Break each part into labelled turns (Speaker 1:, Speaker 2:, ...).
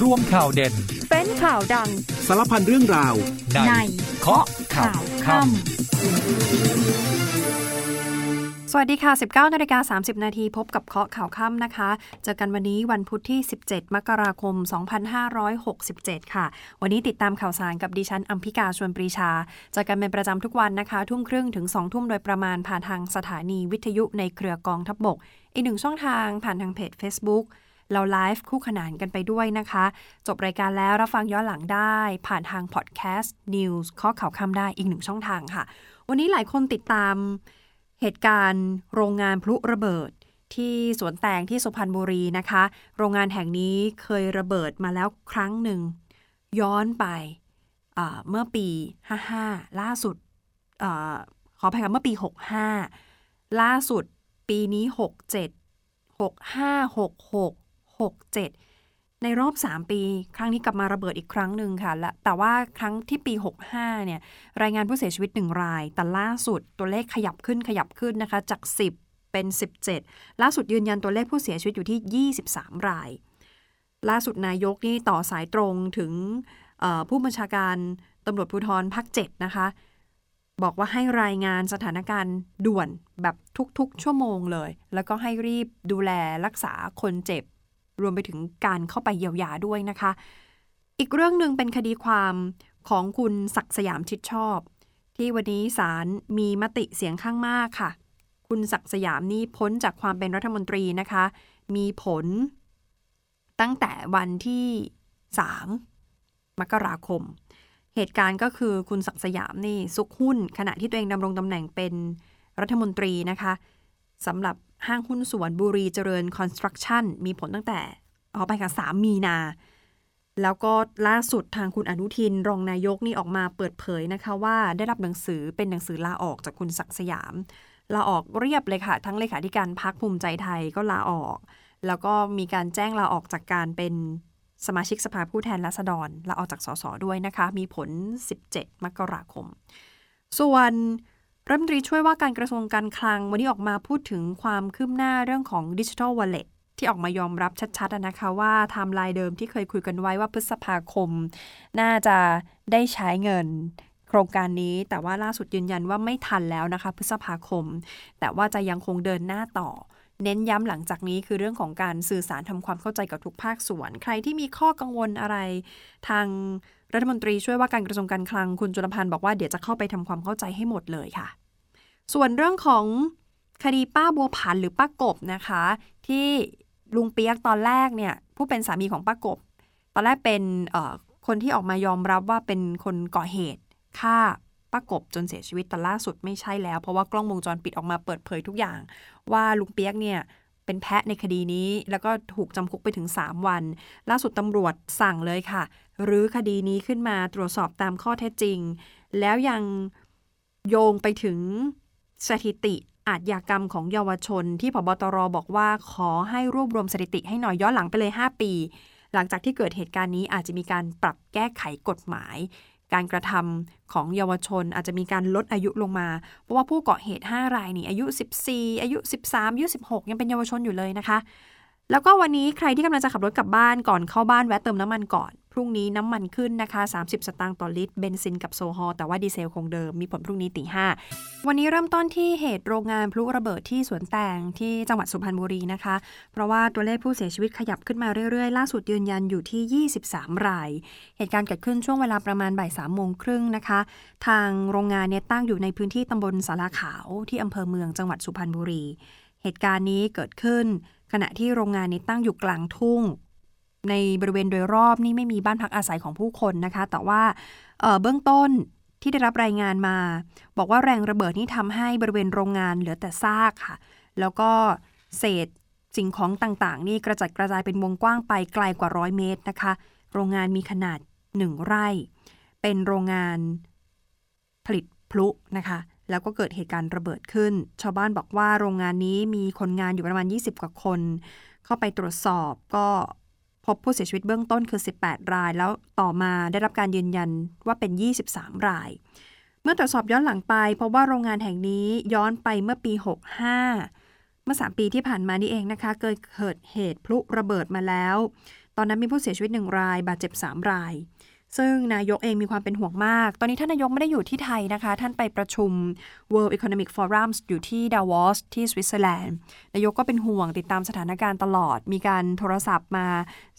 Speaker 1: รวมข่าวเด่น
Speaker 2: เป็นข่าวดัง
Speaker 3: สารพันเรื่องราว
Speaker 1: ใน
Speaker 2: ใน
Speaker 1: เคาะข่าวค่ำ
Speaker 2: สวัสดีค่ะ 19นาฬิกา30 นาทีพบกับเคาะข่าวค่ำนะคะ เจอกันวันนี้วันพุธที่ 17 มกราคม 2567 ค่ะ วันนี้ติดตามข่าวสารกับดิฉันอัมพิกาชวนปรีชา เจอกันเป็นประจำทุกวันนะคะ ทุ่มครึ่งถึง 2 ทุ่มโดยประมาณผ่านทางสถานีวิทยุในเครือกองทัพบบก อีกหนึ่งช่องทางผ่านทางเพจ Facebook เราไลฟ์คู่ขนานกันไปด้วยนะคะ จบรายการแล้วรับฟังย้อนหลังได้ ผ่านทางพอดแคสต์นิวส์ข้อข่าวคำได้อีกหนึ่งช่องทางค่ะ วันนี้หลายคนติดตามเหตุการณ์โรงงานพลุระเบิดที่สวนแตงที่สุพรรณบุรีนะคะ โรงงานแห่งนี้เคยระเบิดมาแล้วครั้งหนึ่ง ย้อนไปเมื่อปี 55 ล่าสุดอขออภัยค่ะเมื่อปี 65 ล่าสุดปีนี้ 67 65 66 67 ในรอบ 3 ปี ครั้งนี้กลับมาระเบิดอีกครั้งหนึ่งค่ะและแต่ว่าครั้งที่ปี 65 เนี่ย รายงานผู้เสียชีวิต 1 ราย แต่ล่าสุดตัวเลขขยับขึ้นขยับขึ้นนะคะ จาก 10 เป็น 17 ล่าสุดยืนยันตัวเลขผู้เสียชีวิตอยู่ที่ 23 ราย ล่าสุดนายกนี่ต่อสายตรงถึงผู้บัญชาการตำรวจภูธรภาค7นะคะบอกว่าให้รายงานสถานการณ์ด่วนแบบทุกๆ ชั่วโมงเลย แล้วก็ให้รีบดูแลรักษาคนเจ็บ รวมไปถึงการเข้าไปเยียวยาด้วยนะคะ อีกเรื่องหนึ่งเป็นคดีความของคุณศักสยามชิดชอบ ที่วันนี้ศาลมีมติเสียงข้างมากค่ะ คุณศักสยามนี่พ้นจากความเป็นรัฐมนตรีนะคะ มีผล ตั้งแต่วันที่ 3 มกราคม เหตุการณ์ก็คือคุณศักสยามนี่ซุกหุ้น ขณะที่ตัวเองดำรงตำแหน่งเป็นรัฐมนตรีนะคะสำหรับ ห้างหุ้นส่วนบุรีเจริญคอนสตรักชั่นมีผลตั้งแต่เอาไปค่ะ3มีนา แล้วก็ล่าสุดทางคุณอนุทินรองนายกนี่ออกมาเปิดเผยนะคะว่าได้รับหนังสือเป็นหนังสือลาออกจากคุณศักดิ์สยามลาออกเรียบเลยค่ะ ทั้งเลขาธิการพักภูมิใจไทยก็ลาออก แล้วก็มีการแจ้งลาออกจากการเป็นสมาชิกสภาผู้แทนราษฎรลาออกจากสสด้วยนะคะ มีผล 17 มกราคม ส่วน รัฐมนตรีช่วยว่าการกระทรวงการคลังวันนี้ออกมาพูดถึงความคืบหน้าเรื่องของดิจิทัลวอลเล็ตที่ออกมายอมรับชัดๆนะคะว่าไทม์ไลน์เดิมที่เคยคุยกันไว้ว่าพฤษภาคม น่าจะได้ใช้เงินโครงการนี้แต่ว่าล่าสุดยืนยันว่าไม่ทันแล้วนะคะ พฤษภาคม แต่ว่าจะยังคงเดินหน้าต่อ เน้นย้ำหลังจากนี้คือเรื่องของการสื่อสารทำความเข้าใจกับทุกภาคส่วน ใครที่มีข้อกังวลอะไรทาง รัฐมนตรีช่วยว่าการกระทรวงการคลังคุณจุลพันธ์บอกว่าเดี๋ยวจะเข้าไปทำความเข้าใจให้หมดเลยค่ะ ส่วนเรื่องของคดีป้าบัวผันหรือป้ากบนะคะ ที่ลุงเปียกตอนแรกเนี่ยผู้เป็นสามีของป้ากบ ตอนแรกเป็นคนที่ออกมายอมรับว่าเป็นคนก่อเหตุฆ่าป้ากบจนเสียชีวิตแต่ล่าสุดไม่ใช่แล้ว เพราะว่ากล้องวงจรปิดออกมาเปิดเผยทุกอย่าง ว่าลุงเปียกเนี่ย เป็นแพะในคดีนี้ แล้วก็ถูกจำคุกไปถึง 3 วัน ล่าสุดตำรวจสั่งเลยค่ะรื้อคดีนี้ขึ้นมาตรวจสอบตามข้อเท็จจริง แล้วยังโยงไปถึงสถิติอาชญากรรมของเยาวชน ที่พบตรบอกว่าขอให้รวบรวมสถิติให้หน่อยย้อนหลังไปเลย 5 ปี หลังจากที่เกิดเหตุการณ์นี้อาจจะมีการปรับแก้ไขกฎหมาย การกระทำของเยาวชน อาจจะมีการลดอายุลงมา เพราะว่าผู้ก่อเหตุ 5 รายนี่อายุ 14 อายุ 13 อายุ 16 ยังเป็นเยาวชนอยู่เลยนะคะ แล้วก็วันนี้ใครที่กำลังจะขับรถกลับบ้านก่อนเข้าบ้านแวะเติมน้ำมันก่อน พรุ่งนี้น้ำมันขึ้นนะคะ 30 สตางค์ต่อลิตร เบนซินกับโซฮอลแต่ว่าดีเซลคงเดิม มีผลพรุ่งนี้ตีห้าวันนี้เริ่มต้นที่เหตุโรงงานพลุระเบิดที่สวนแตงที่จังหวัดสุพรรณบุรีนะคะ เพราะว่าตัวเลขผู้เสียชีวิตขยับขึ้นมาเรื่อยๆ ล่าสุดยืนยันอยู่ที่ 23 ราย เหตุการณ์เกิดขึ้นช่วงเวลาประมาณบ่ายสามโมงครึ่งนะคะ ทางโรงงานเนี่ยตั้งอยู่ในพื้นที่ตำบลสาราขาวที่อำเภอเมืองจังหวัดสุพรรณบุรี เหตุการณ์นี้เกิดขึ้น ขณะที่โรงงานนี้ตั้งอยู่กลางทุ่ง ในบริเวณโดยรอบนี่ไม่มีบ้านพักอาศัยของผู้คนนะคะ แต่ว่าเเบื้องต้นที่ได้รับรายงานมา บอกว่าแรงระเบิดนี่ทำให้บริเวณโรงงานเหลือแต่ซากค่ะ แล้วก็เศษสิ่งของต่างๆ นี่กระจัดกระจายเป็นวงกว้างไปไกลกว่าร้อยเมตรนะคะ โรงงานมีขนาดหนึ่งไร่ เป็นโรงงานผลิตพลุนะคะ แล้วก็เกิดเหตุการณ์ระเบิดขึ้น ชาวบ้านบอกว่าโรงงานนี้มีคนงานอยู่ประมาณ 20 กว่าคน เข้าไปตรวจสอบก็พบผู้เสียชีวิตเบื้องต้นคือ 18 ราย แล้วต่อมาได้รับการยืนยันว่าเป็น 23 ราย เมื่อตรวจสอบย้อนหลังไปเพราะว่าโรงงานแห่งนี้ย้อนไปเมื่อปี 65 เมื่อ 3 ปีที่ผ่านมานี่เองนะคะเกิดเกิดเหตุพลุระเบิดมาแล้ว ตอนนั้นมีผู้เสียชีวิตหนึ่งราย บาดเจ็บ 3 ราย ซึ่งนายกเองมีความเป็นห่วงมาก ตอนนี้ท่านนายกไม่ได้อยู่ที่ไทยนะคะ ท่านไปประชุม World Economic Forum อยู่ที่ดาวอสที่สวิตเซอร์แลนด์ นายกก็เป็นห่วงติดตามสถานการณ์ตลอด มีการโทรศัพท์มา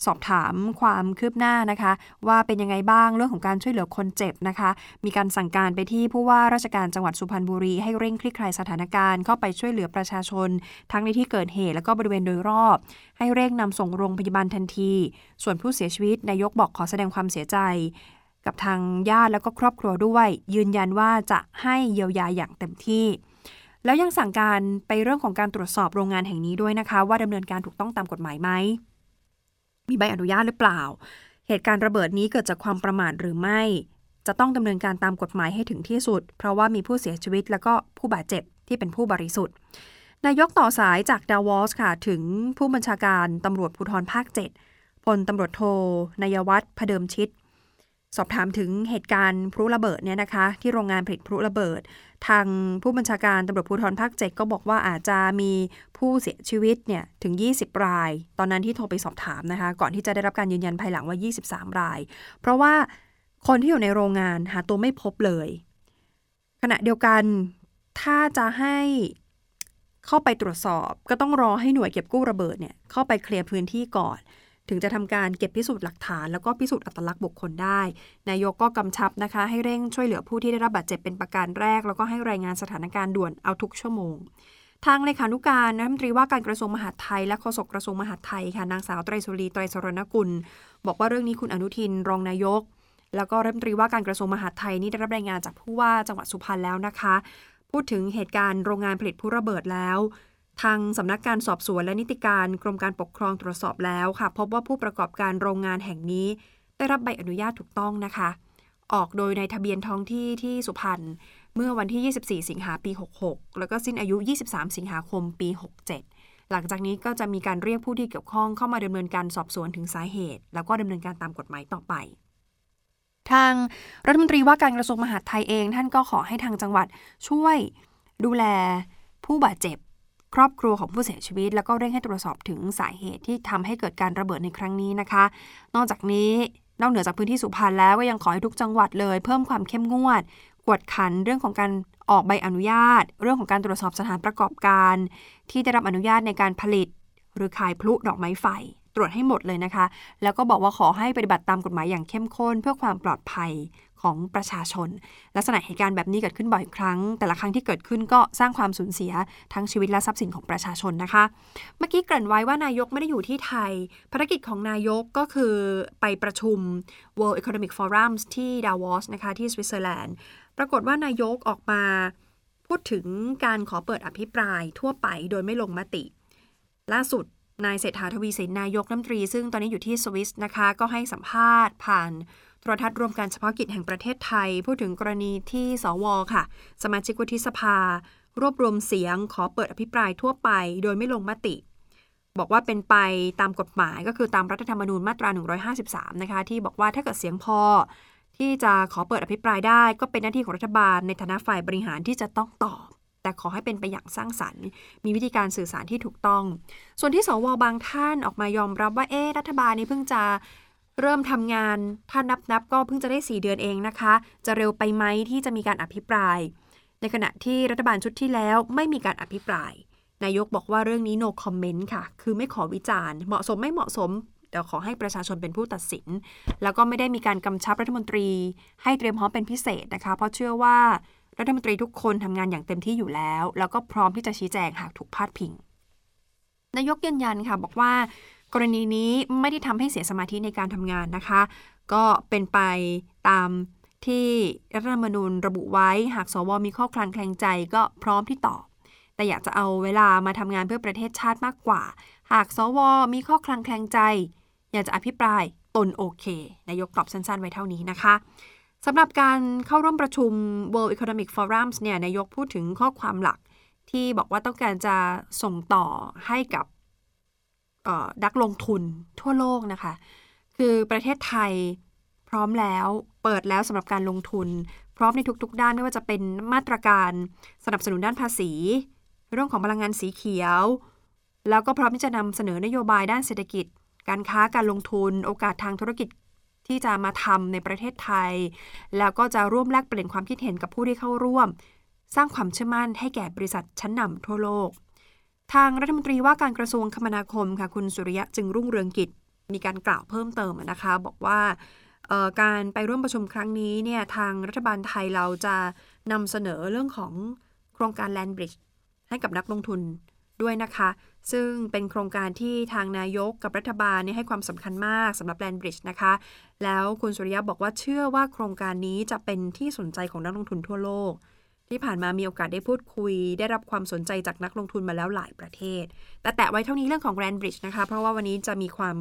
Speaker 2: สอบถามความคืบหน้านะคะ ว่าเป็นยังไงบ้างเรื่องของการช่วยเหลือคนเจ็บนะคะ มีการสั่งการไปที่ผู้ว่าราชการจังหวัดสุพรรณบุรี ให้เร่งคลี่คลายสถานการณ์เข้าไปช่วยเหลือประชาชน ทั้งในที่เกิดเหตุ และก็บริเวณโดยรอบให้เร่งนำส่งโรงพยาบาลทันที ส่วนผู้เสียชีวิตนายกบอกขอแสดงความเสียใจ กับทางญาติแล้วก็ครอบครัวด้วย ยืนยันว่าจะให้เยียวยาอย่างเต็มที่แล้วยังสั่งการไปเรื่องของการตรวจสอบโรงงานแห่งนี้ด้วยนะคะ ว่าดำเนินการถูกต้องตามกฎหมายไหม มีใบอนุญาตหรือเปล่า เหตุการณ์ระเบิดนี้เกิดจากความประมาทหรือไม่ จะต้องดำเนินการตามกฎหมายให้ถึงที่สุด เพราะว่ามีผู้เสียชีวิต แล้วก็ผู้บาดเจ็บที่เป็นผู้บริสุทธิ์ นายกต่อสายจากดาวอสค่ะ ถึงผู้บัญชาการตำรวจภูธรภาค 7พลตำรวจโทนายวัฒน์พเดิมชิตสอบถามถึงเหตุการณ์พลุระเบิดเนี่ยนะคะ ที่โรงงานผลิตพลุระเบิด ทางผู้บัญชาการตำรวจภูธรภาคเจ็ก็บอกว่าอาจจะมีผู้เสียชีวิตเนี่ยถึง 20 ราย ตอนนั้นที่โทรไปสอบถามนะคะ ก่อนที่จะได้รับการยืนยันภายหลังว่า 23 ราย เพราะว่าคนที่อยู่ในโรงงานหาตัวไม่พบเลย ขณะเดียวกันถ้าจะให้ เข้าไปตรวจสอบ ก็ต้องรอให้หน่วยเก็บกู้ระเบิดเนี่ยเข้าไปเคลียร์พื้นที่ก่อน ถึงจะทำการเก็บพิสูจน์หลักฐาน แล้วก็พิสูจน์อัตลักษณ์บุคคลได้ นายกก็กำชับนะคะ ให้เร่งช่วยเหลือผู้ที่ได้รับบาดเจ็บเป็นประการแรก แล้วก็ให้รายงานสถานการณ์ด่วนเอาทุกชั่วโมงทางเลขานุการรัฐมนตรีว่าการกระทรวงมหาดไทย และโฆษกกระทรวงมหาดไทยค่ะนางสาวไตรสุรีไตรสรณกุล บอกว่าเรื่องนี้คุณอนุทินรองนายก แล้วก็รัฐมนตรีว่าการกระทรวงมหาดไทยนี่ได้รับรายงานจากผู้ว่าจังหวัดสุพรรณแล้วนะคะ พูดถึงเหตุการณ์โรงงานผลิตผู้ระเบิดแล้ว ทางสำนักการสอบสวนและนิติการกรมการปกครองตรวจสอบแล้วค่ะ พบว่าผู้ประกอบการโรงงานแห่งนี้ ได้รับใบอนุญาตถูกต้องนะคะ ออกโดยในทะเบียนท้องที่ที่สุพรรณเมื่อวันที่ 24 สิงหาปี 66 แล้วก็สิ้นอายุ 23 สิงหาคมปี 67 หลังจากนี้ก็จะมีการเรียกผู้ที่เกี่ยวข้องเข้ามาดำเนินการสอบสวนถึงสาเหตุ แล้วก็ดำเนินการตามกฎหมายต่อไป ทางรัฐมนตรีว่าการกระทรวงมหาดไทยเอง ท่านก็ขอให้ทางจังหวัดช่วยดูแลผู้บาดเจ็บ ครอบครัวของผู้เสียชีวิต แล้วก็เร่งให้ตรวจสอบถึงสาเหตุที่ทำให้เกิดการระเบิดในครั้งนี้นะคะ นอกจากนี้นอกเหนือจากพื้นที่สุพรรณแล้วก็ยังขอให้ทุกจังหวัดเลย เพิ่มความเข้มงวด กวดขันเรื่องของการออกใบอนุญาต เรื่องของการตรวจสอบสถานประกอบการ ที่ได้รับอนุญาตในการผลิต หรือขายพลุดอกไม้ไฟ ตรวจให้หมดเลยนะคะ แล้วก็บอกว่าขอให้ปฏิบัติตามกฎหมายอย่างเข้มข้น เพื่อความปลอดภัยของประชาชน ลักษณะเหตุการณ์แบบนี้เกิดขึ้นบ่อยครั้ง แต่ละครั้งที่เกิดขึ้นก็สร้างความสูญเสียทั้งชีวิตและทรัพย์สินของประชาชนนะคะ เมื่อกี้เกริ่นไว้ว่านายกไม่ได้อยู่ที่ไทย ภารกิจของนายกก็คือไปประชุม World Economic Forum ที่ดาวอสนะคะที่สวิตเซอร์แลนด์ ปรากฏว่านายกออกมาพูดถึงการขอเปิดอภิปรายทั่วไปโดยไม่ลงมติ ล่าสุด นายเศรษฐาทวีสินนายกรัฐมนตรี ซึ่งตอนนี้อยู่ที่สวิสนะคะ ก็ให้สัมภาษณ์ผ่านโทรทัศน์รวมการเฉพาะกิจแห่งประเทศไทย พูดถึงกรณีที่สวค่ะ สมาชิกวุฒิสภา รวบรวมเสียงขอเปิดอภิปรายทั่วไป โดยไม่ลงมติ บอกว่าเป็นไปตามกฎหมายก็คือตามรัฐธรรมนูญมาตรา 153 นะคะ ที่บอกว่าถ้าเกิดเสียงพอ ที่จะขอเปิดอภิปรายได้ ก็เป็นหน้าที่ของรัฐบาลในฐานะฝ่ายบริหารที่จะต้องตอบ แต่ขอให้เป็นไปอย่างสร้างสรรค์ มีวิธีการสื่อสารที่ถูกต้อง ส่วนที่สวบางท่านออกมายอมรับว่าเอ๊รัฐบาลนี้เพิ่งจะเริ่มทำงานถ้านับนับก็เพิ่งจะได้ 4 เดือนเองนะคะ จะเร็วไปไหมที่จะมีการอภิปราย ในขณะที่รัฐบาลชุดที่แล้วไม่มีการอภิปราย นายกบอกว่าเรื่องนี้ no comment ค่ะ คือไม่ขอวิจารณ์ เหมาะสมไม่เหมาะสมเดี๋ยวขอให้ประชาชนเป็นผู้ตัดสิน แล้วก็ไม่ได้มีการกำชับรัฐมนตรี ให้เตรียมพร้อมเป็นพิเศษนะคะ เพราะเชื่อว่า รัฐมนตรีทุกคนทำงานอย่างเต็มที่อยู่แล้ว แล้วก็พร้อมที่จะชี้แจงหากถูกพาดพิง นายกยืนยันค่ะบอกว่ากรณีนี้ไม่ได้ทำให้เสียสมาธิในการทำงานนะคะ ก็เป็นไปตามที่รัฐธรรมนูญระบุไว้ หากสวมีข้อคลางแคลงใจก็พร้อมที่ตอบ แต่อยากจะเอาเวลามาทำงานเพื่อประเทศชาติมากกว่า หากสวมีข้อคลางแคลงใจ อยากจะอภิปรายตนโอเค นายกตอบสั้นๆไว้เท่านี้นะคะ สำหรับการเข้าร่วมประชุม World Economic Forum เนี่ยนายกพูดถึงข้อความหลักที่บอกว่าต้องการจะส่งต่อให้กับนักลงทุนทั่วโลกนะคะ คือประเทศไทยพร้อมแล้วเปิดแล้วสำหรับการลงทุน พร้อมในทุกๆ ด้านไม่ว่าจะเป็นมาตรการสนับสนุนด้านภาษี เรื่องของพลังงานสีเขียว แล้วก็พร้อมที่จะนำเสนอนโยบายด้านเศรษฐกิจ การค้าการลงทุน โอกาสทางธุรกิจ ที่จะมาทำในประเทศไทย แล้วก็จะร่วมแลกเปลี่ยนความคิดเห็นกับผู้ที่เข้าร่วม สร้างความเชื่อมั่นให้แก่บริษัทชั้นนำทั่วโลก ทางรัฐมนตรีว่าการกระทรวงคมนาคมค่ะคุณสุริยะจึงรุ่งเรืองกิจมีการกล่าวเพิ่มเติมนะคะ บอกว่าการไปร่วมประชุมครั้งนี้เนี่ยทางรัฐบาลไทยเราจะนำเสนอเรื่องของโครงการ Land Bridge ให้กับนักลงทุน ด้วยนะคะ ซึ่งเป็นโครงการที่ทางนายกกับรัฐบาลเนี่ยให้ความสำคัญมากสำหรับ Land Bridge นะคะ แล้วคุณสุริยะบอกว่าเชื่อว่าโครงการนี้จะเป็นที่สนใจของนักลงทุนทั่วโลก ที่ผ่านมามีโอกาสได้พูดคุย ได้รับความสนใจจากนักลงทุนมาแล้วหลายประเทศ แต่แตะไว้เท่านี้เรื่องของ Land Bridge นะคะ เพราะว่าวันนี้จะมีความ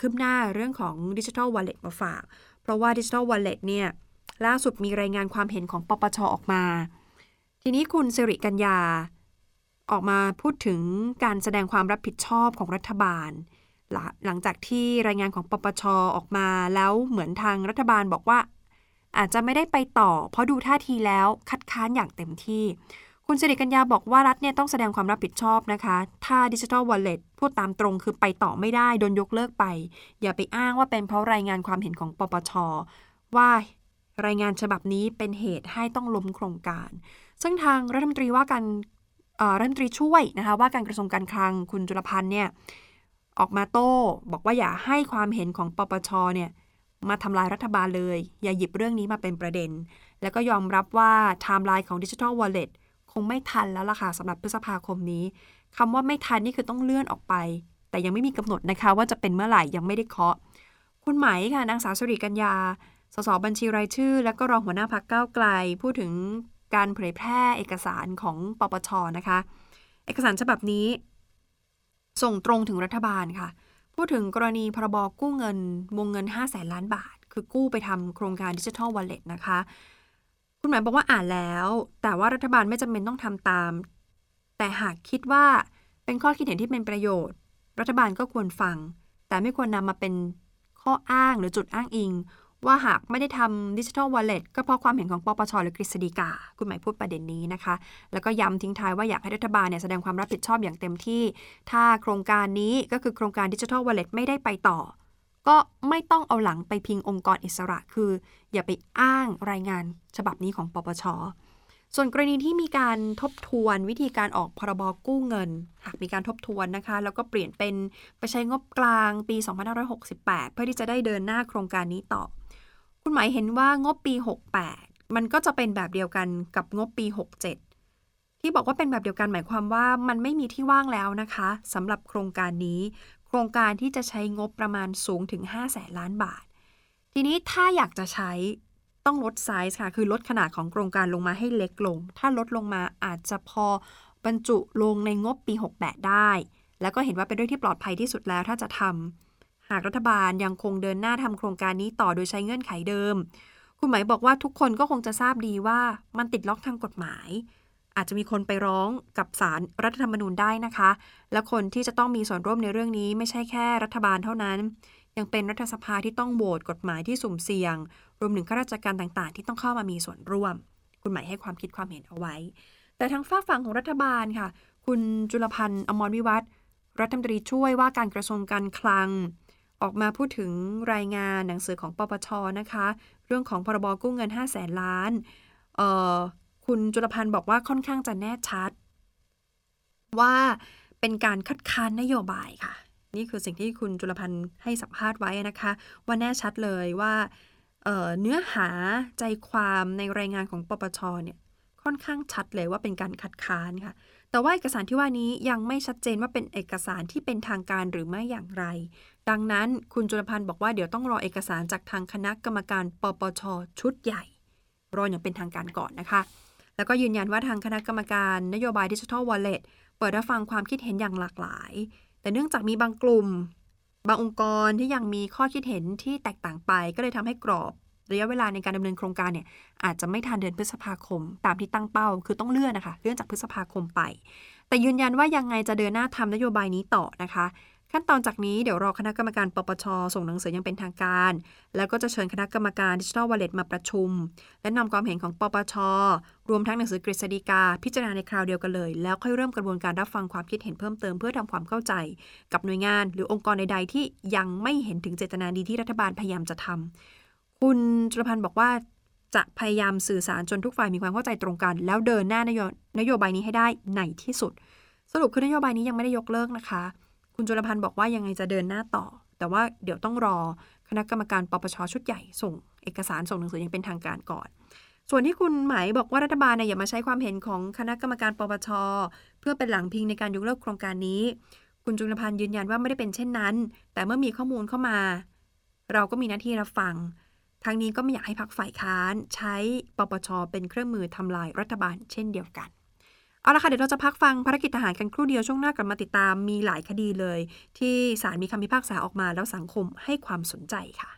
Speaker 2: คืบหน้าเรื่องของ Digital Wallet มาฝาก เพราะว่า Digital Wallet เนี่ยล่าสุดมีรายงานความเห็นของปปชออกมา ทีนี้คุณสิริกัญญา ออกมาพูดถึงการแสดงความรับผิดชอบของรัฐบาล หลังจากที่รายงานของปปชออกมาแล้วเหมือนทางรัฐบาลบอกว่า อาจจะไม่ได้ไปต่อ เพราะดูท่าทีแล้วคัดค้านอย่างเต็มที่ คุณสิริกัญญาบอกว่ารัฐเนี่ยต้องแสดงความรับผิดชอบนะคะ ถ้าดิจิทัลวอลเล็ตพูดตามตรงคือไปต่อไม่ได้โดนยกเลิกไป อย่าไปอ้างว่าเป็นเพราะรายงานความเห็นของปปชว่ารายงานฉบับนี้เป็นเหตุให้ต้องล้มโครงการ ซึ่งทางรัฐมนตรีว่าการ รัฐมนตรีช่วยนะคะว่าการกระทรวงการคลังคุณจุลพันธ์เนี่ยออกมาโต้บอกว่าอย่าให้ความเห็นของปปชเนี่ยมาทำลายรัฐบาลเลย อย่าหยิบเรื่องนี้มาเป็นประเด็น แล้วก็ยอมรับว่าไทม์ไลน์ของดิจิทัลวอลเล็ตคงไม่ทันแล้วล่ะค่ะสำหรับพฤษภาคมนี้คำว่าไม่ทันนี่คือต้องเลื่อนออกไป แต่ยังไม่มีกำหนดนะคะว่าจะเป็นเมื่อไหร่ยังไม่ได้เคาะ คุณไหมค่ะนางสาวศิริกัญญาสสบัญชีรายชื่อ และก็รองหัวหน้าพรรคก้าวไกล พูดถึง การเผยแพร่เอกสารของปปชนะคะ เอกสารฉบับนี้ ส่งตรงถึงรัฐบาลค่ะ พูดถึงกรณีพรบกู้เงินวงเงิน 5 0 0แสนล้านบาท คือกู้ไปทำโครงการดิจิทัลวอลเล็ตนะคะ คุณหมายบอกว่าอ่านแล้ว แต่ว่ารัฐบาลไม่จำเป็นต้องทำตาม แต่หากคิดว่าเป็นข้อคิดเห็นที่เป็นประโยชน์ รัฐบาลก็ควรฟัง แต่ไม่ควรนำมาเป็นข้ออ้างหรือจุดอ้างอิง ว่าหากไม่ได้ทำดิจิทัลวอลเล็ตก็เพราะความเห็นของปปชหรือกฤษฎีกา คุณหมายพูดประเด็นนี้นะคะ แล้วก็ย้ำทิ้งท้ายว่าอยากให้รัฐบาลเนี่ยแสดงความรับผิดชอบอย่างเต็มที่ ถ้าโครงการนี้ก็คือโครงการดิจิทัลวอลเล็ตไม่ได้ไปต่อ ก็ไม่ต้องเอาหลังไปพิงองค์กรอิสระ คือ อย่าไปอ้างรายงานฉบับนี้ของปปชส่วนกรณีที่มีการทบทวนวิธีการออกพรบกู้เงิน หากมีการทบทวนนะคะ แล้วก็เปลี่ยนเป็นไปใช้งบกลางปี 2568 เพื่อที่จะได้เดินหน้าโครงการนี้ต่อ คุณไหมเห็นว่างบปี 68 มันก็จะเป็นแบบเดียวกันกับงบปี 67 ที่บอกว่าเป็นแบบเดียวกันหมายความว่ามันไม่มีที่ว่างแล้วนะคะสำหรับโครงการนี้ โครงการที่จะใช้งบประมาณสูงถึง5แสนล้านบาท ทีนี้ถ้าอยากจะใช้ต้องลดไซส์ค่ะ คือลดขนาดของโครงการลงมาให้เล็กลง ถ้าลดลงมาอาจจะพอบรรจุลงในงบปี 68 ได้ แล้วก็เห็นว่าเป็นเรื่องที่ปลอดภัยที่สุดแล้วถ้าจะทำ หากรัฐบาลยังคงเดินหน้าทำโครงการนี้ต่อโดยใช้เงื่อนไขเดิม คุณหมายบอกว่าทุกคนก็คงจะทราบดีว่ามันติดล็อกทางกฎหมาย อาจจะมีคนไปร้องกับศาลรัฐธรรมนูญได้นะคะ และคนที่จะต้องมีส่วนร่วมในเรื่องนี้ไม่ใช่แค่รัฐบาลเท่านั้น ยังเป็นรัฐสภาที่ต้องโหวตกฎหมายที่สุ่มเสี่ยง รวมถึงข้าราชการต่างๆ ที่ต้องเข้ามามีส่วนร่วม คุณหมายให้ความคิดความเห็นเอาไว้ แต่ทางฝ้าฝั่งของรัฐบาลค่ะ คุณจุลพันธ์อมรวิวัฒรัฐมนตรีช่วยว่าการกระทรวงการคลัง ออกมาพูดถึงรายงานหนังสือของปปชนะคะ เรื่องของพรบกู้เงิน 5 0 0แสนล้าน คุณจุลพันธ์บอกว่าค่อนข้างจะแน่ชัด ว่าเป็นการคัดค้านนโยบายค่ะ นี่คือสิ่งที่คุณจุลพันธ์ให้สัมภาษณ์ไว้นะคะ ว่าแน่ชัดเลยว่าเเนื้อหาใจความในรายงานของปปชเนี่ยค่อนข้างชัดเลยว่าเป็นการคัดค้านค่ะ แต่ว่าเอกสารที่ว่านี้ยังไม่ชัดเจนว่าเป็นเอกสารที่เป็นทางการหรือไม่อย่างไร ดังนั้นคุณจุลพันธ์บอกว่าเดี๋ยวต้องรอเอกสารจากทางคณะกรรมการปปชชุดใหญ่ รออย่างเป็นทางการก่อนนะคะ แล้วก็ยืนยันว่าทางคณะกรรมการนโยบายดิจิทัลวอลเล็ตเปิดรับฟังความคิดเห็นอย่างหลากหลาย แต่เนื่องจากมีบางกลุ่ม บางองค์กรที่ยังมีข้อคิดเห็นที่แตกต่างไป ก็เลยทำให้กรอบ ระยะเวลาในการดำเนินโครงการเนี่ยอาจจะไม่ทันเดือนพฤษภาคม ตามที่ตั้งเป้า คือต้องเลื่อนนะคะ เลื่อนจากพฤษภาคมไป แต่ยืนยันว่ายังไงจะเดินหน้าทำนโยบายนี้ต่อนะคะ ขั้นตอนจากนี้เดี๋ยวรอคณะกรรมการปปชส่งหนังสือยังเป็นทางการ แล้วก็จะเชิญคณะกรรมการดิจิทัลวอลเล็ตมาประชุม และนำความเห็นของปปชรวมทั้งหนังสือกฤษฎีกา พิจารณาในคราวเดียวกันเลย แล้วค่อยเริ่มกระบวนการรับฟังความคิดเห็นเพิ่มเติมเพื่อทำความเข้าใจ กับหน่วยงาน หรือองค์กรใดๆที่ยังไม่เห็นถึงเจตนาดีที่รัฐบาลพยายามจะทำ คุณจุลพันธ์บอกว่าจะพยายามสื่อสารจนทุกฝ่ายมีความเข้าใจตรงกัน แล้วเดินหน้านโยนโยบายนี้ให้ได้ในที่สุด สรุปคือนโยบายนี้ยังไม่ได้ยกเลิกนะคะ คุณจุลพันธ์บอกว่ายังไงจะเดินหน้าต่อ แต่ว่าเดี๋ยวต้องรอคณะกรรมการปปชชุดใหญ่ส่ง เอกสารส่งหนังสือยังเป็นทางการก่อน ส่วนที่คุณหมายบอกว่ารัฐบาลเนี่ยอย่ามาใช้ความเห็นของคณะกรรมการปปชเพื่อเป็นหลังพิงในการยกเลิกโครงการนี้ คุณจุลพันธ์ยืนยันว่าไม่ได้เป็นเช่นนั้น แต่เมื่อมีข้อมูลเข้ามา เราก็มีหน้าที่รับฟัง ทั้งนี้ก็ไม่อยากให้พักฝ่ายค้าน ใช้ปปชเป็นเครื่องมือทำลายรัฐบาลเช่นเดียวกันเอาละค่ะ เดี๋ยวเราจะพักฟังภารกิจทหารกันครู่เดียวช่วงหน้ากลับมาติดตามมีหลายคดีเลย ที่ศาลมีคำพิพากษาออกมาแล้วสังคมให้ความสนใจค่ะ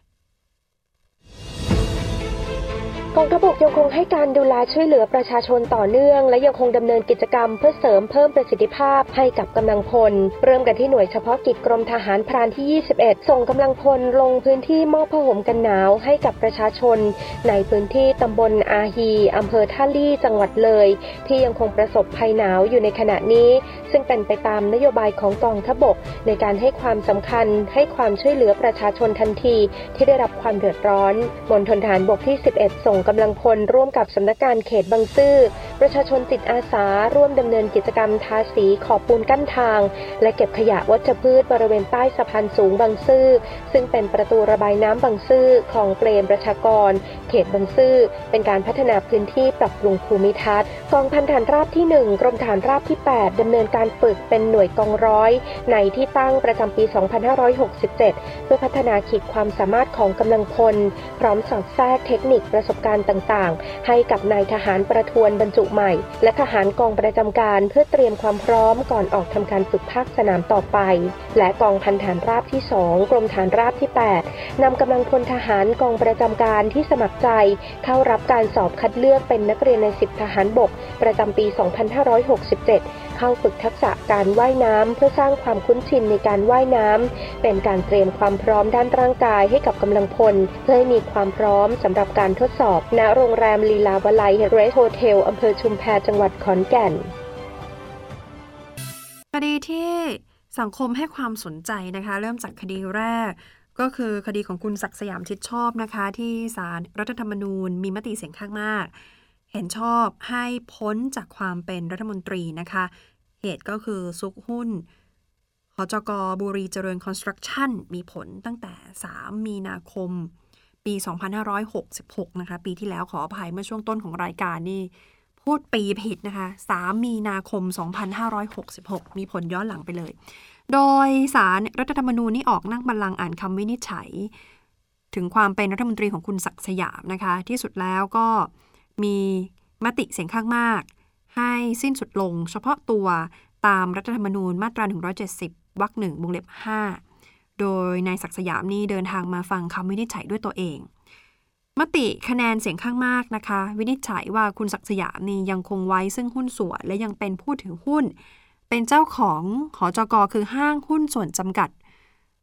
Speaker 3: กองทัพบกยังคงให้การดูแลช่วยเหลือประชาชนต่อเนื่อง และยังคงดำเนินกิจกรรมเพื่อเสริมเพิ่มประสิทธิภาพให้กับกำลังพล เริ่มกันที่หน่วยเฉพาะกิจกรมทหารพรานที่ 21 ส่งกำลังพลลงพื้นที่มอบผ้าห่มกันหนาวให้กับประชาชน ในพื้นที่ตำบลอาฮีอำเภอท่าลี่จังหวัดเลย ที่ยังคงประสบภัยหนาวอยู่ในขณะนี้ ซึ่งเป็นไปตามนโยบายของกองทัพบก ในการให้ความสำคัญ ให้ความช่วยเหลือประชาชนทันที ที่ได้รับความเดือดร้อนมณฑลฐานบกที่ 11 ส่งกำลังพลร่วมกับสำนักงานเขตบางซื่อ ประชาชนจิตอาสา ร่วมดำเนินกิจกรรมทาสีขอบปูนกั้นทาง และเก็บขยะวัชพืชบริเวณใต้สะพานสูงบางซื่อ ซึ่งเป็นประตูระบายน้ำบางซื่อคลองเปรมประชากร เขตบางซื่อ เป็นการพัฒนาพื้นที่ปรับปรุงภูมิทัศน์กองพันฐานราบที่ 1 กรมฐานราบที่ 8ดำเนินการฝึกเป็นหน่วยกองร้อย ในที่ตั้งประจำปี 2567 เพื่อพัฒนาขีดความสามารถของกำลังพล พร้อมสอดแทรกเทคนิคประสบการณ์ต่างๆ ให้กับนายทหารประทวนบรรจุใหม่ และทหารกองประจำการเพื่อเตรียมความพร้อมก่อนออกทำการฝึกภาคสนามต่อไป และกองพันฐานราบที่ 2 กรมฐานราบที่ 8นำกำลังพลทหารกองประจำการที่สมัครใจ เข้ารับการสอบคัดเลือกเป็นนักเรียนในสิบทหารบก ประจำปี 2567 เข้าฝึกทักษะการว่ายน้ำ เพื่อสร้างความคุ้นชินในการว่ายน้ำ เป็นการเตรียมความพร้อมด้านร่างกายให้กับกำลังพล เพื่อให้มีความพร้อมสำหรับการทดสอบ ณ โรงแรมลีลาวลัยเรสโฮเทลอำเภอชุมแพจังหวัดขอนแก่น
Speaker 2: คดีที่สังคมให้ความสนใจนะคะ เริ่มจากคดีแรก ก็คือคดีของคุณศักดิ์สยามชิดชอบนะคะ ที่ศาลรรัฐธรรมนูญมีมติเสียงข้างมาก เห็นชอบให้พ้นจากความเป็นรัฐมนตรีนะคะ เหตุก็คือซุกหุ้นหจกบุรีเจริญคอนสตรักชั่นมีผลตั้งแต่ 3 มีนาคม ปี 2566 นะคะ ปีที่แล้วขออภัยเมื่อช่วงต้นของรายการนี่ พูดปีผิดนะคะ 3 มีนาคม 2566 มีผลย้อนหลังไปเลย โดยสารรัฐธรรมนูญนี่ออกนั่งบัลลังก์อ่านคำวินิจฉัย ถึงความเป็นรัฐมนตรีของคุณศักดิ์สยามนะคะ ที่สุดแล้วก็มีมติเสียงข้างมาก ให้สิ้นสุดลงเฉพาะตัวตามรัฐธรรมนูญมาตรา 170 วรรคหนึ่งวงเล็บ 5 โดยนายศักสยามนี่เดินทางมาฟังคำวินิจฉัยด้วยตัวเอง มติคะแนนเสียงข้างมากนะคะ วินิจฉัยว่าคุณศักสยามนี่ยังคงไว้ซึ่งหุ้นส่วนและยังเป็นผู้ถือหุ้น เป็นเจ้าของหอจกคือห้างหุ้นส่วนจำกัด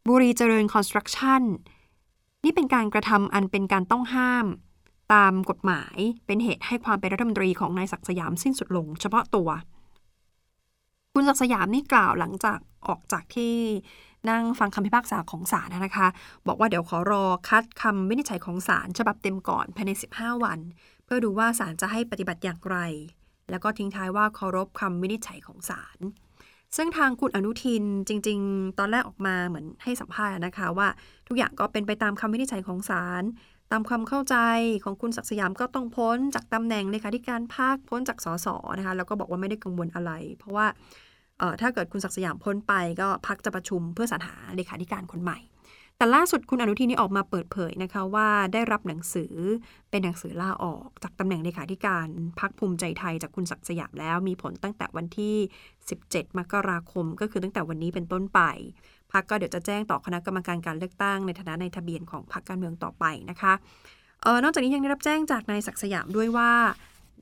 Speaker 2: บุรีเจริญคอนสตรักชั่นนี่เป็นการกระทำอันเป็นการต้องห้าม ตามกฎหมายเป็นเหตุให้ความเป็นรัฐมนตรีของนายศักดิ์สยามสิ้นสุดลงเฉพาะตัว คุณศักดิ์สยามนี่กล่าวหลังจากออกจากที่นั่งฟังคำพิพากษาของศาลนะคะ บอกว่าเดี๋ยวขอรอคัดคำวินิจฉัยของศาลฉบับเต็มก่อนภายใน 15 วัน เพื่อดูว่าศาลจะให้ปฏิบัติอย่างไร แล้วก็ทิ้งท้ายว่าเคารพคำวินิจฉัยของศาลซึ่งทางคุณอนุทินจริง ๆ ตอนแรกออกมาเหมือนให้สัมภาษณ์นะคะว่า ทุกอย่างก็เป็นไปตามคำวินิจฉัยของศาล ตามความเข้าใจของคุณศักสยามก็ต้องพ้นจากตำแหน่งเลขาธิการภาคพ้นจากสสนะคะแล้วก็บอกว่าไม่ได้กังวลอะไร เพราะว่าถ้าเกิดคุณศักสยามพ้นไปก็พักจะประชุมเพื่อสรรหาเลขาธิการคนใหม่ แต่ล่าสุดคุณอนุทินนี่ออกมาเปิดเผยนะคะว่าได้รับหนังสือเป็นหนังสือลาออกจากตำแหน่งเลขาธิการพักภูมิใจไทยจากคุณศักสยามแล้วมีผลตั้งแต่วันที่ 17 มกราคม ก็คือตั้งแต่วันนี้เป็นต้นไป พักก็เดี๋ยวจะแจ้งต่อคณะกรรมการการเลือกตั้งในฐานะในทะเบียนของพรรคการเมืองต่อไปนะคะเออนอกจากนี้ยังได้รับแจ้งจากนายศักดิ์สยามด้วยว่า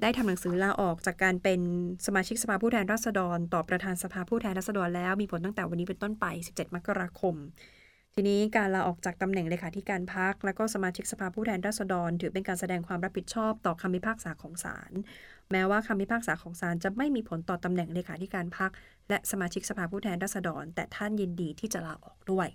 Speaker 2: ได้ทำหนังสือลาออกจากการเป็นสมาชิกสภาผู้แทนราษฎร ต่อประธานสภาผู้แทนราษฎรแล้วมีผลตั้งแต่วันนี้เป็นต้นไป 17 มกราคม ทีนี้การลาออกจากตำแหน่งเลขาธิการพัก และก็สมาชิกสภาผู้แทนราษฎร ถือเป็นการแสดงความรับผิดชอบต่อคำพิพากษาของศาลแม้ว่าคำพิพากษาของศาลจะไม่มีผลต่อตำแหน่งเลขาธิการพัก และสมาชิกสภาผู้แทนราษฎร แต่ท่านยินดีที่จะลาออกด้วย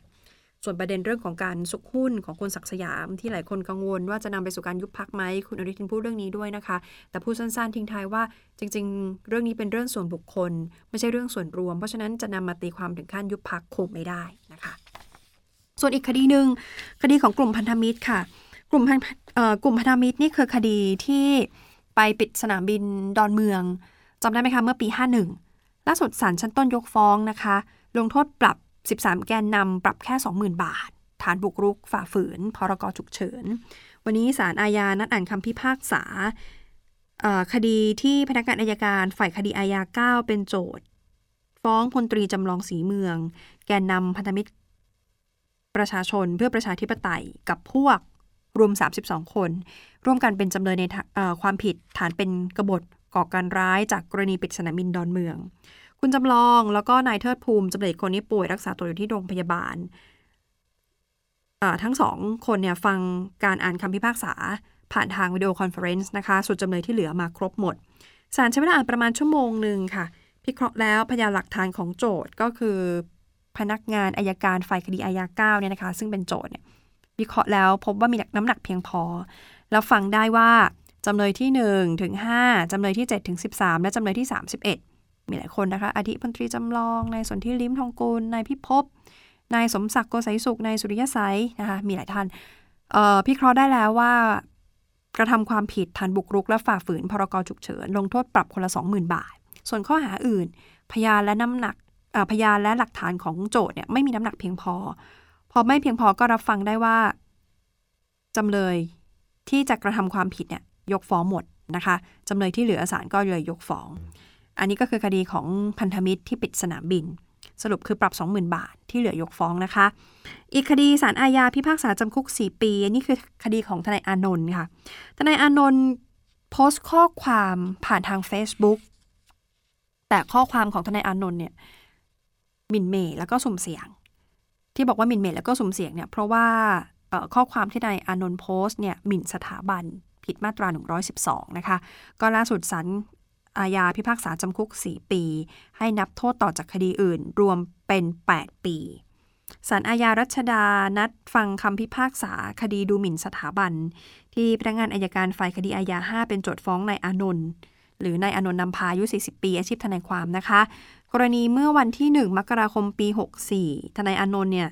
Speaker 2: ส่วนประเด็นเรื่องของการสุกหุ้นของคุณศักสยาม ที่หลายคนกังวลว่าจะนำไปสู่การยุบพักไหมคุณอนุทินพูดเรื่องนี้ด้วยนะคะ แต่พูดสั้นๆทิ้งท้ายว่าจริง ๆ เรื่องนี้เป็นเรื่องส่วนบุคคล ไม่ใช่เรื่องส่วนรวม เพราะฉะนั้นจะนำมาตีความถึงขั้นยุบพักคงไม่ได้นะคะ ส่วนอีกคดีหนึ่งคดีของกลุ่มพันธมิตรค่ะ กลุ่มพันกลุ่มพันธมิตรนี่คือคดีที่ไปปิดสนามบินดอนเมืองจำได้ไหมคะเมื่อปี 51 ล่าสุดศาลชั้นต้นยกฟ้องนะคะ ลงโทษปรับ 13 แกนนำปรับแค่ 20,000 บาท ฐานบุกรุกฝ่าฝืน พรกฉุกเฉิน วันนี้ศาลอาญานัดอ่านคำพิพากษาคดีที่พนักงานอายการฝ่ายคดีอาญา 9 เป็นโจทย์ ฟ้องพลตรีจำลองสีเมือง แกนนำพันธมิตร ประชาชนเพื่อประชาธิปไตยกับพวกรวม 32 คน ร่วมกันเป็นจำเลยในความผิดฐานเป็นกบฏก่อการร้ายจากกรณีปิดสนามบินดอนเมือง คุณจำลองแล้วก็นายเทิดภูมิจำเลยคนนี้ป่วยรักษาตัวอยู่ที่โรงพยาบาล ทั้งสองคนเนี่ยฟังการอ่านคำพิพากษา ผ่านทาง video conference นะคะส่วนจำเลยที่เหลือมาครบหมดศาลใช้เวลาอ่านประมาณชั่วโมงหนึ่งค่ะ พิเคราะห์แล้วพยานหลักฐานของโจทก์ก็คือ พนักงานอัยการฝ่ายคดีอาญา9เนี่ยนะคะ ซึ่งเป็นโจทย์เนี่ยวิเคราะห์แล้วพบว่ามีน้ำหนักเพียงพอ แล้วฟังได้ว่าจำเลยที่1ถึง5จำเลยที่7ถึง13 และจำเลยที่ 31 มีหลายคนนะคะอาทิพลตรีจำลองนายสนธิลิ้มทองกุลนายพิภพนายสมศักดิ์โกไสยสุขนายสุริยะไสยนะคะมีหลายท่านพิเคราะห์ได้แล้วว่ากระทำความผิดฐานบุกรุก และฝ่าฝืนพรกฉุกเฉิน ลงโทษปรับคนละ 20,000 บาท ส่วนข้อหาอื่น พยานและน้ำหนัก พยานและหลักฐานของโจทย์เนี่ยไม่มีน้ำหนักเพียงพอ พอไม่เพียงพอก็รับฟังได้ว่าจำเลยที่จะกระทำความผิดเนี่ยยกฟ้องหมดนะคะจำเลยที่เหลือศาลก็เลยยกฟ้อง อันนี้ก็คือคดีของพันธมิตรที่ปิดสนามบิน สรุปคือปรับ 20,000 บาทที่เหลือยกฟ้องนะคะ อีกคดีสารอาญาพิพากษาจำคุก 4 ปีนนี่คือคดีของทนายอานนท์ค่ะ ทนายอานนท์โพสต์ข้อความผ่านทาง Facebook แต่ข้อความของทนายอานนท์เนี่ย มิ่นเหม่แล้วก็สุ่มเสียง ที่บอกว่าหมิ่นเหม่แล้วก็สุ่มเสียงเนี่ยเพราะว่าข้อความที่นายอานนท์โพสต์เนี่ยหมิ่นสถาบันผิดมาตรา 112 นะคะ ก็ล่าสุดศาลอาญาพิพากษาจำคุก 4 ปี ให้นับโทษต่อจากคดีอื่น รวมเป็น 8 ปีศาลอาญารัชดานัดฟังคำพิพากษาคดีดูหมิ่นสถาบัน ที่พนักงานอายการฝ่ายคดีอาญา 5 เป็นโจทย์ฟ้องนายอานนท์หรือนายอานนท์นำพาอายุ 40 ปี อาชีพทนายความนะคะ กรณีเมื่อวันที่ 1 มกราคมปี 64 ทนายอานนท์เนี่ย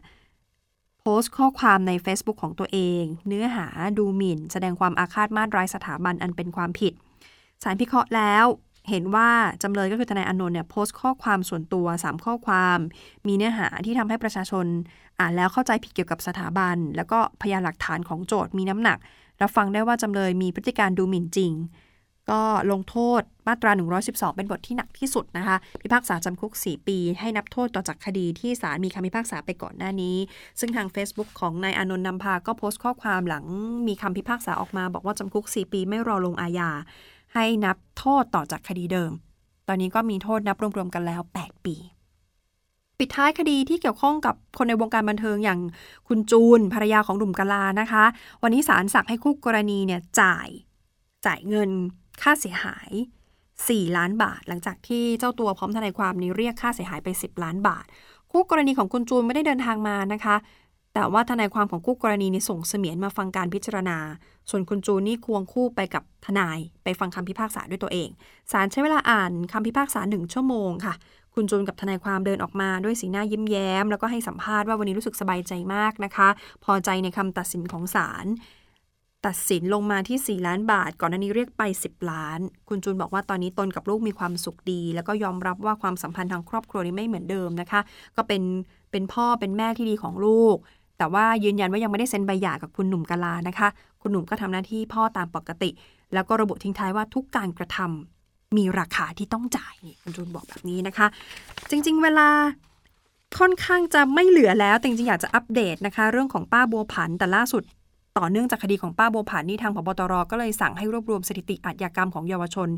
Speaker 2: โพสต์ข้อความใน Facebook ของตัวเอง เนื้อหาดูหมิ่น แสดงความอาฆาตมาตร้ายสถาบันอันเป็นความผิดสารพิเคราะห์แล้วเห็นว่าจำเลยก็คือทนายอานนท์เนี่ยโพสต์ข้อความส่วนตัว 3 ข้อความ มีเนื้อหาที่ทำให้ประชาชน อ่านแล้วเข้าใจผิดเกี่ยวกับสถาบัน แล้วก็พยานหลักฐานของโจทย์มีน้ำหนัก รับฟังได้ว่าจำเลยมีพฤติการดูหมิ่นจริง ก็ลงโทษมาตรา 112 เป็นบทที่หนักที่สุดนะคะ พิพากษาจำคุก 4 ปี ให้นับโทษต่อจากคดีที่ศาลมีคำพิพากษาไปก่อนหน้านี้ ซึ่งทาง Facebook ของนายอนนท์นำพาก็โพสต์ข้อความหลังมีคำพิพากษาออกมา บอกว่าจำคุก 4 ปีไม่รอลงอาญาให้นับโทษต่อจากคดีเดิม ตอนนี้ก็มีโทษนับรวมๆกันแล้ว 8 ปีปิดท้ายคดีที่เกี่ยวข้องกับคนในวงการบันเทิงอย่างคุณจูน ภรรยาของหนุ่มกะลานะคะ วันนี้ศาลสั่งให้คู่กรณีเนี่ยจ่าย จ่ายเงิน ค่าเสียหาย 4 ล้านบาท หลังจากที่เจ้าตัวพร้อมทนายความนี้เรียกค่าเสียหายไป 10 ล้านบาท คู่กรณีของคุณจูนไม่ได้เดินทางมานะคะ แต่ว่าทนายความของคู่กรณีนี่ส่งเสมียนมาฟังการพิจารณา ส่วนคุณจูนนี่ควงคู่ไปกับทนายไปฟังคำพิพากษาด้วยตัวเองศาลใช้เวลาอ่านคำพิพากษาหนึ่งชั่วโมงค่ะคุณจูนกับทนายความเดินออกมาด้วยสีหน้ายิ้มแย้ม แล้วก็ให้สัมภาษณ์ว่าวันนี้รู้สึกสบายใจมากนะคะ พอใจในคำตัดสินของศาล ตัดสินลงมาที่ 4 ล้านบาท ก่อนหน้านี้เรียกไป 10 ล้าน คุณจูนบอกว่าตอนนี้ตนกับลูกมีความสุขดี แล้วก็ยอมรับว่าความสัมพันธ์ทางครอบครัวนี้ไม่เหมือนเดิมนะคะ ก็เป็นเป็นพ่อเป็นแม่ที่ดีของลูก แต่ว่ายืนยันว่ายังไม่ได้เซ็นใบหย่ากับคุณหนุ่มกาลานะคะ คุณหนุ่มก็ทำหน้าที่พ่อตามปกติ แล้วก็ระบุทิ้งท้ายว่าทุกการกระทำมีราคาที่ต้องจ่ายนี่คุณจูนบอกแบบนี้นะคะ จริง ๆ เวลาค่อนข้างจะไม่เหลือแล้วแต่จริงๆอยากจะอัปเดตนะคะ เรื่องของป้าบัวผันแต่ล่าสุด ต่อเนื่องจากคดีของป้าโบวผันนี่ทางพบตรก็เลยสั่งให้รวบรวมสถิติอาชญากรรมของเยาวชน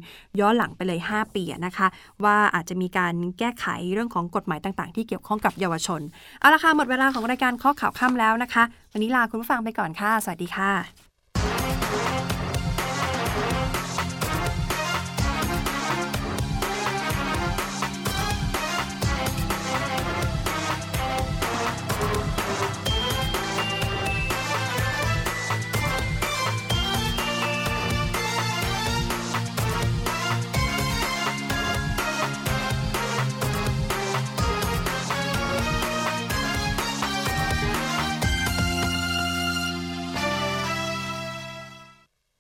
Speaker 2: ย้อนหลังไปเลย 5 ปีนะคะ ว่าอาจจะมีการแก้ไขเรื่องของกฎหมายต่าง ๆ ที่เกี่ยวข้องกับเยาวชนเอาละค่ะหมดเวลาของรายการข้อข่าวค่ำแล้วนะคะ วันนี้ลาคุณผู้ฟังไปก่อนค่ะ สวัสดีค่ะ